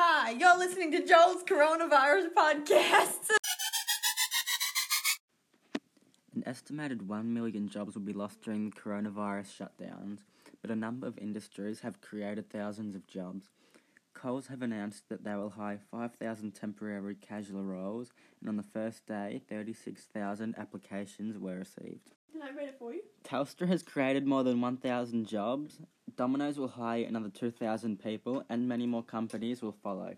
Hi, you're listening to Joel's Coronavirus Podcast. An estimated 1 million jobs will be lost during the coronavirus shutdowns, but a number of industries have created thousands of jobs. Coles have announced that they will hire 5,000 temporary casual roles, and on the first day, 36,000 applications were received. Can I read it for you? Telstra has created more than 1,000 jobs. Domino's will hire another 2,000 people, and many more companies will follow.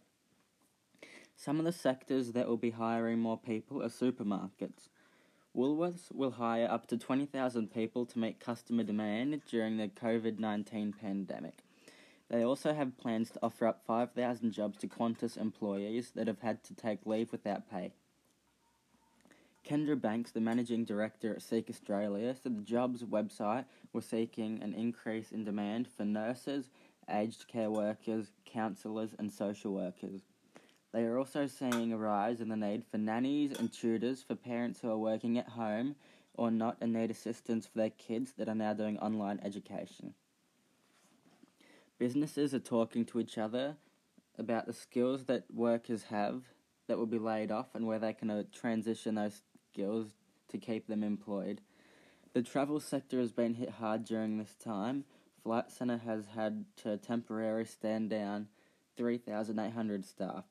Some of the sectors that will be hiring more people are supermarkets. Woolworths will hire up to 20,000 people to meet customer demand during the COVID 19 pandemic. They also have plans to offer up 5,000 jobs to Qantas employees that have had to take leave without pay. Kendra Banks, the managing director at Seek Australia, said the jobs website was seeking an increase in demand for nurses, aged care workers, counsellors, and social workers. They are also seeing a rise in the need for nannies and tutors for parents who are working at home or not and need assistance for their kids that are now doing online education. Businesses are talking to each other about the skills that workers have that will be laid off and where they can uh, transition those skills to keep them employed. The travel sector has been hit hard during this time. Flight Centre has had to temporarily stand down 3,800 staff.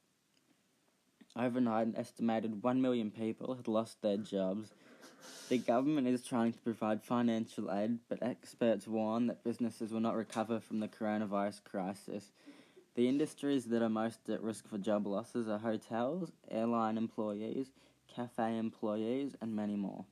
Overnight, an estimated 1 million people had lost their jobs. The government is trying to provide financial aid, but experts warn that businesses will not recover from the coronavirus crisis. The industries that are most at risk for job losses are hotels, airline employees, cafe employees, and many more.